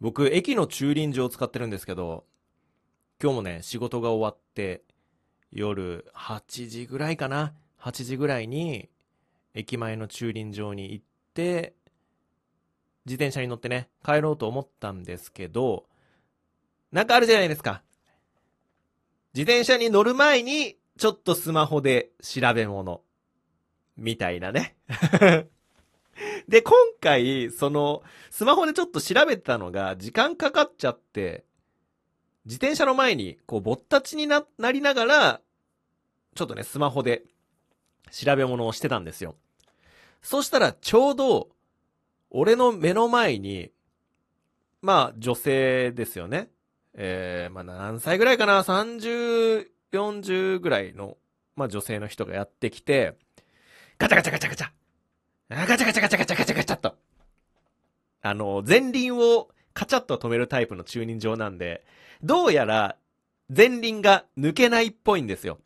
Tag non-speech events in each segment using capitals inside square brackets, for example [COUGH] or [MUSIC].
僕、駅の駐輪場を使ってるんですけど、今日もね、仕事が終わって、夜8時ぐらいかな ?8 時ぐらいに、駅前の駐輪場に行って、自転車に乗ってね、帰ろうと思ったんですけど、なんかあるじゃないですか。自転車に乗る前に、ちょっとスマホで調べ物。みたいなね。で、今回、その、スマホでちょっと調べたのが、時間かかっちゃって、自転車の前に、こう、ぼったちにな、なりながら、ちょっとね、スマホで、調べ物をしてたんですよ。そしたら、ちょうど、俺の目の前に、まあ、女性ですよね。えー、まあ、何歳ぐらいかな ?30、40ぐらいの、まあ、女性の人がやってきて、ガチャガチャガチャガチャガチャガチャガチャガチャガチャガチャと。あの、前輪をカチャッと止めるタイプの駐輪場なんで、どうやら前輪が抜けないっぽいんですよ。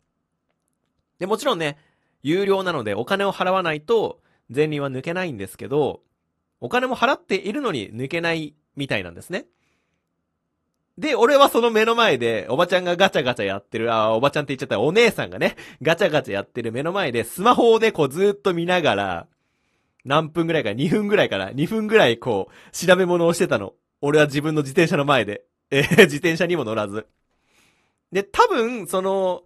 で、もちろんね、有料なのでお金を払わないと前輪は抜けないんですけど、お金も払っているのに抜けないみたいなんですね。で、俺はその目の前で、おばちゃんがガチャガチャやってる、あ、おばちゃんって言っちゃったお姉さんがね、ガチャガチャやってる目の前で、スマホをね、こうずっと見ながら、何分ぐらいか、2分ぐらいかな、2分ぐらいこう、調べ物をしてたの。俺は自分の自転車の前で。えー、[LAUGHS] 自転車にも乗らず。で、多分、その、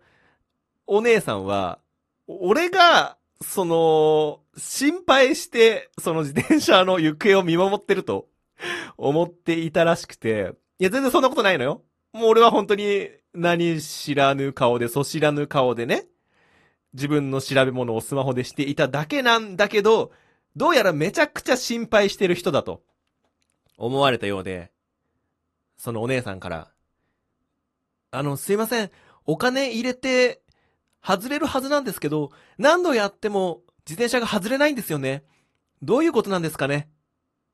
お姉さんは、俺が、その、心配して、その自転車の行方を見守ってると思っていたらしくて、いや、全然そんなことないのよ。もう俺は本当に何知らぬ顔で、そ知らぬ顔でね、自分の調べ物をスマホでしていただけなんだけど、どうやらめちゃくちゃ心配してる人だと思われたようで、そのお姉さんから、あの、すいません、お金入れて、外れるはずなんですけど、何度やっても自転車が外れないんですよね。どういうことなんですかね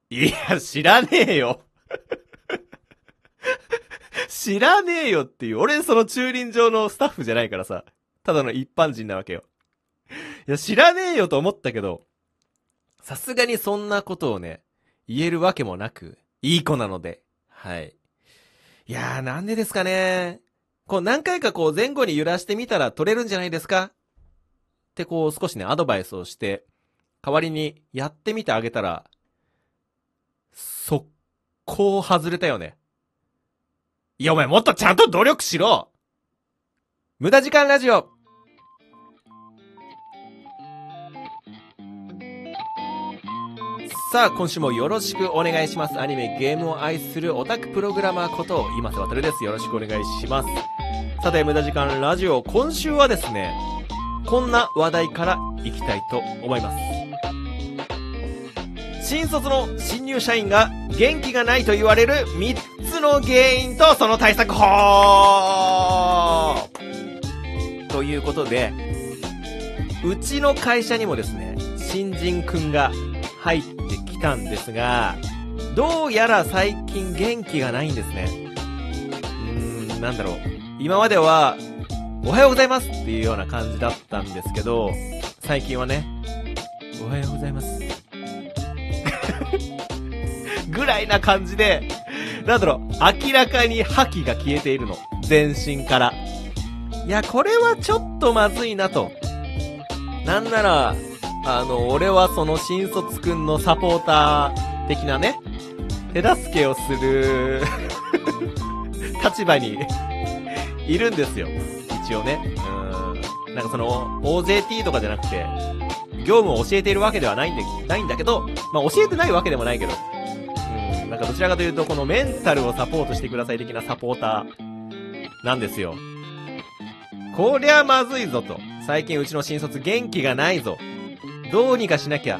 いや、知らねえよ [LAUGHS] 知らねえよっていう。俺、その駐輪場のスタッフじゃないからさ。ただの一般人なわけよ。いや、知らねえよと思ったけど、さすがにそんなことをね、言えるわけもなく、いい子なので、はい。いやー、なんでですかね。こう何回かこう前後に揺らしてみたら取れるんじゃないですかってこう少しね、アドバイスをして、代わりにやってみてあげたら、速攻外れたよね。いや、お前もっとちゃんと努力しろ無駄時間ラジオさあ、今週もよろしくお願いします。アニメ、ゲームを愛するオタクプログラマーこと、今瀬渡です。よろしくお願いします。さて、無駄時間ラジオ、今週はですね、こんな話題からいきたいと思います。新卒の新入社員が元気がないと言われる3つの原因とその対策法ということで、うちの会社にもですね、新人くんが入ったんですが、どうやら最近元気がないんですね。うーん、なんだろう。今までは、おはようございますっていうような感じだったんですけど、最近はね、おはようございます。[LAUGHS] ぐらいな感じで、なんだろう、明らかに覇気が消えているの。全身から。いや、これはちょっとまずいなと。なんなら、あの、俺はその新卒くんのサポーター的なね、手助けをする [LAUGHS] 立場に [LAUGHS] いるんですよ。一応ね。うん。なんかその、OJT とかじゃなくて、業務を教えているわけではないんで、ないんだけど、まあ、教えてないわけでもないけど、うん、なんかどちらかというと、このメンタルをサポートしてください的なサポーター、なんですよ。こりゃまずいぞと。最近うちの新卒元気がないぞ。どうにかしなきゃ。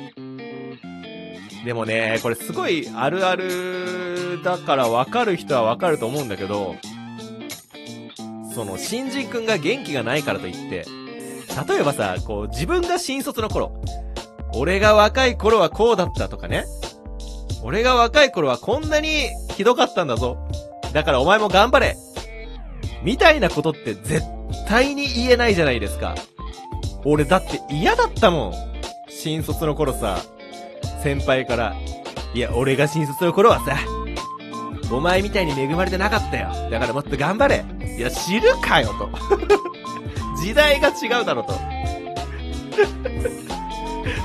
でもね、これすごいあるあるだからわかる人はわかると思うんだけど、その新人くんが元気がないからといって、例えばさ、こう自分が新卒の頃、俺が若い頃はこうだったとかね。俺が若い頃はこんなにひどかったんだぞ。だからお前も頑張れ。みたいなことって絶対に言えないじゃないですか。俺だって嫌だったもん。新卒の頃さ、先輩から、いや、俺が新卒の頃はさ、お前みたいに恵まれてなかったよ。だからもっと頑張れ。いや、知るかよと。[LAUGHS] 時代が違うだろと。[LAUGHS]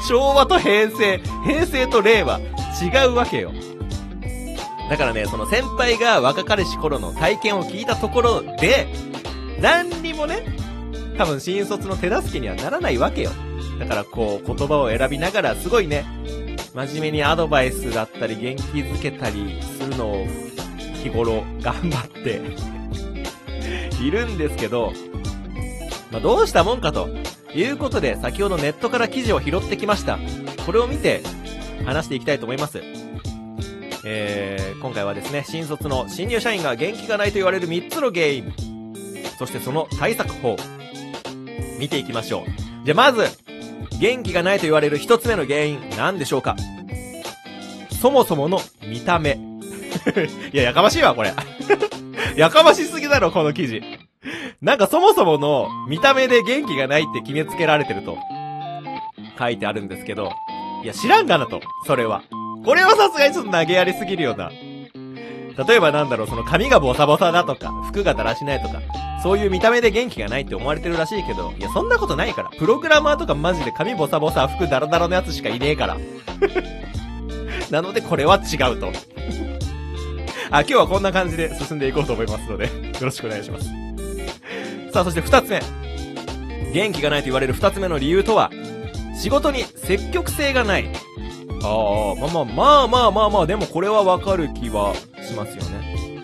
昭和と平成、平成と令和、違うわけよ。だからね、その先輩が若かりし頃の体験を聞いたところで、何にもね、多分新卒の手助けにはならないわけよ。だからこう、言葉を選びながら、すごいね、真面目にアドバイスだったり元気づけたりするのを日頃頑張って [LAUGHS] いるんですけど、まあ、どうしたもんかということで先ほどネットから記事を拾ってきました。これを見て話していきたいと思います。えー、今回はですね、新卒の新入社員が元気がないと言われる3つの原因、そしてその対策法、見ていきましょう。じゃ、まず、元気がないと言われる1つ目の原因、何でしょうか？そもそもの見た目。[LAUGHS] いや、やかましいわ、これ。[LAUGHS] やかましすぎだろ、この記事。なんかそもそもの見た目で元気がないって決めつけられてると書いてあるんですけど、いや、知らんがなと、それは。これはさすがにちょっと投げやりすぎるような。例えばなんだろう、その髪がボサボサだとか、服がだらしないとか、そういう見た目で元気がないって思われてるらしいけど、いや、そんなことないから。プログラマーとかマジで髪ボサボサ、服ダラダラのやつしかいねえから。[LAUGHS] なので、これは違うと。あ、今日はこんな感じで進んでいこうと思いますので、よろしくお願いします。さあ、そして二つ目。元気がないと言われる二つ目の理由とは、仕事に積極性がない。ああ、まあまあまあまあまあまあ、でもこれはわかる気はしますよね。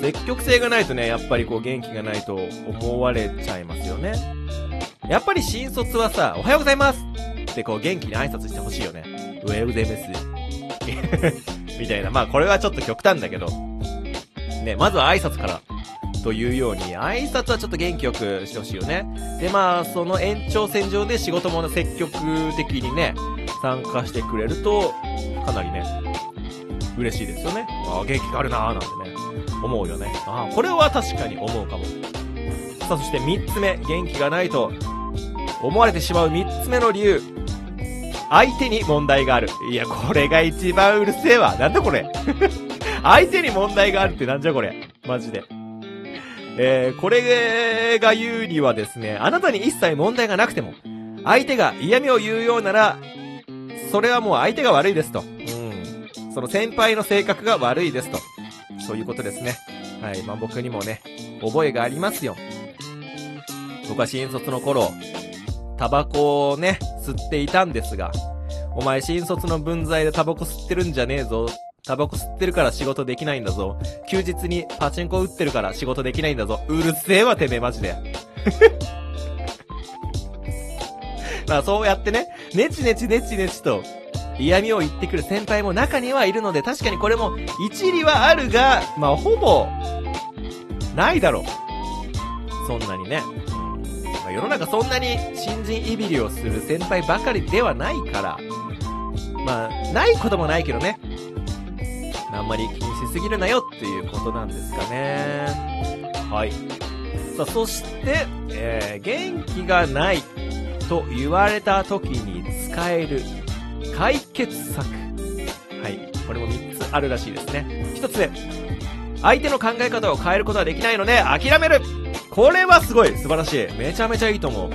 積極性がないとね、やっぱりこう元気がないと思われちゃいますよね。やっぱり新卒はさ、おはようございますってこう元気に挨拶してほしいよね。おはようございます。[LAUGHS] みたいな。まあこれはちょっと極端だけど。ね、まずは挨拶からというように、挨拶はちょっと元気よくしてほしいよね。で、まあ、その延長線上で仕事も積極的にね、参加してくれると、かなりね、嬉しいですよね。ああ、元気があるなーなんてね、思うよね。ああ、これは確かに思うかも。さあ、そして3つ目、元気がないと思われてしまう3つ目の理由。相手に問題がある。いや、これが一番うるせえわ。なんだこれ。[LAUGHS] 相手に問題があるってなんじゃこれ。マジで。えー、これが言うにはですね、あなたに一切問題がなくても、相手が嫌味を言うようなら、それはもう相手が悪いですと。うん。その先輩の性格が悪いですと。そういうことですね。はい。まあ、僕にもね、覚えがありますよ。僕は新卒の頃、タバコをね、吸っていたんですが、お前新卒の分際でタバコ吸ってるんじゃねえぞ。タバコ吸ってるから仕事できないんだぞ。休日にパチンコ打ってるから仕事できないんだぞ。うるせえわ、てめえマジで。[LAUGHS] まあそうやってね、ネチネチネチネチと嫌味を言ってくる先輩も中にはいるので、確かにこれも一理はあるが、まあほぼ、ないだろう。そんなにね。まあ、世の中そんなに新人いびりをする先輩ばかりではないから、まあ、ないこともないけどね。あんまり気にしすぎるなよっていうことなんですかね。はい。さあ、そして、えー、元気がないと言われた時に使える解決策。はい。これも3つあるらしいですね。1つ目。相手の考え方を変えることはできないので諦めるこれはすごい素晴らしい。めちゃめちゃいいと思う。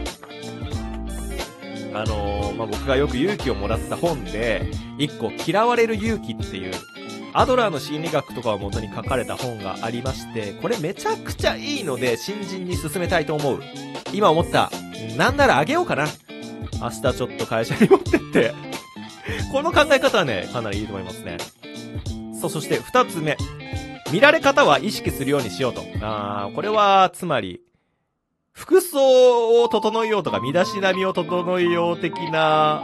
あのー、まあ、僕がよく勇気をもらった本で、1個嫌われる勇気っていうアドラーの心理学とかを元に書かれた本がありまして、これめちゃくちゃいいので、新人に勧めたいと思う。今思った。なんならあげようかな。明日ちょっと会社に持ってってこの考え方はね、かなりいいと思いますね。そう、そして二つ目。見られ方は意識するようにしようと。あー、これは、つまり、服装を整えようとか、身だしなみを整えよう的な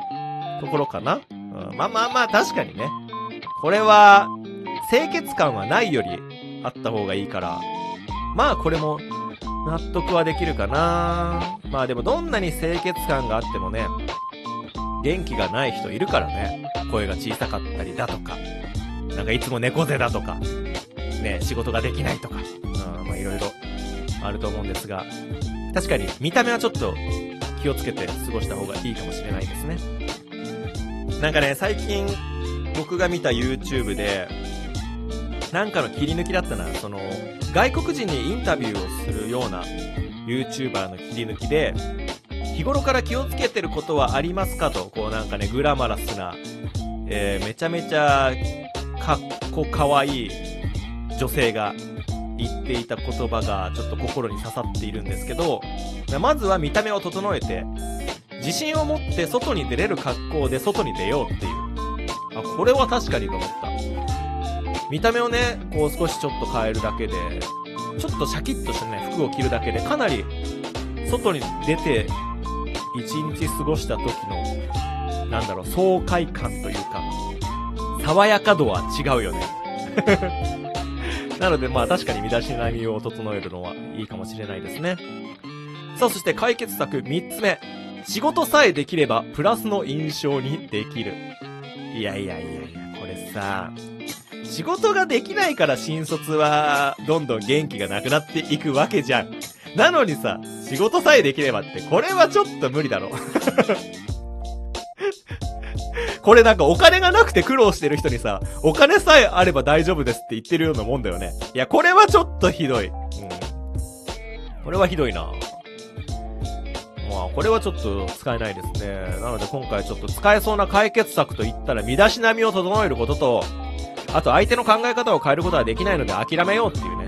ところかな。うん、まあまあまあ、確かにね。これは、清潔感はないよりあった方がいいから、まあこれも納得はできるかな。まあでもどんなに清潔感があってもね、元気がない人いるからね。声が小さかったりだとか、なんかいつも猫背だとか、ね、仕事ができないとか、うん、まあいろいろあると思うんですが、確かに見た目はちょっと気をつけて過ごした方がいいかもしれないですね。なんかね、最近僕が見た YouTube で、なんかの切り抜きだったな、その、外国人にインタビューをするような YouTuber の切り抜きで、日頃から気をつけてることはありますかと、こうなんかね、グラマラスな、えー、めちゃめちゃ、かっこかわいい女性が言っていた言葉がちょっと心に刺さっているんですけど、まずは見た目を整えて、自信を持って外に出れる格好で外に出ようっていう。あ、これは確かにと思った。見た目をね、こう少しちょっと変えるだけで、ちょっとシャキッとしたね、服を着るだけで、かなり、外に出て、一日過ごした時の、なんだろう、爽快感というか、爽やか度は違うよね。[LAUGHS] なので、まあ確かに身だしなみを整えるのはいいかもしれないですね。さあ、そして解決策3つ目。仕事さえできれば、プラスの印象にできる。いやいやいやいや、これさ、仕事ができないから新卒は、どんどん元気がなくなっていくわけじゃん。なのにさ、仕事さえできればって、これはちょっと無理だろ。[LAUGHS] これなんかお金がなくて苦労してる人にさ、お金さえあれば大丈夫ですって言ってるようなもんだよね。いや、これはちょっとひどい。うん。これはひどいなまあ、これはちょっと使えないですね。なので今回ちょっと使えそうな解決策といったら、身だしなみを整えることと、あと相手の考え方を変えることはできないので諦めようっていうね。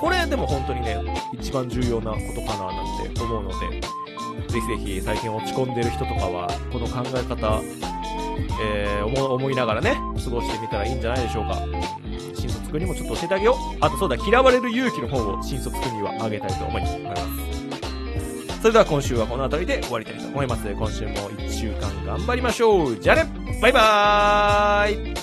これでも本当にね、一番重要なことかななんて思うので、ぜひぜひ最近落ち込んでる人とかは、この考え方、えー、思いながらね、過ごしてみたらいいんじゃないでしょうか。新卒くんにもちょっと教えてあげよう。あとそうだ、嫌われる勇気の本を新卒くんにはあげたいと思います。それでは今週はこの辺りで終わりたいと思います。今週も1週間頑張りましょう。じゃあねバイバーイ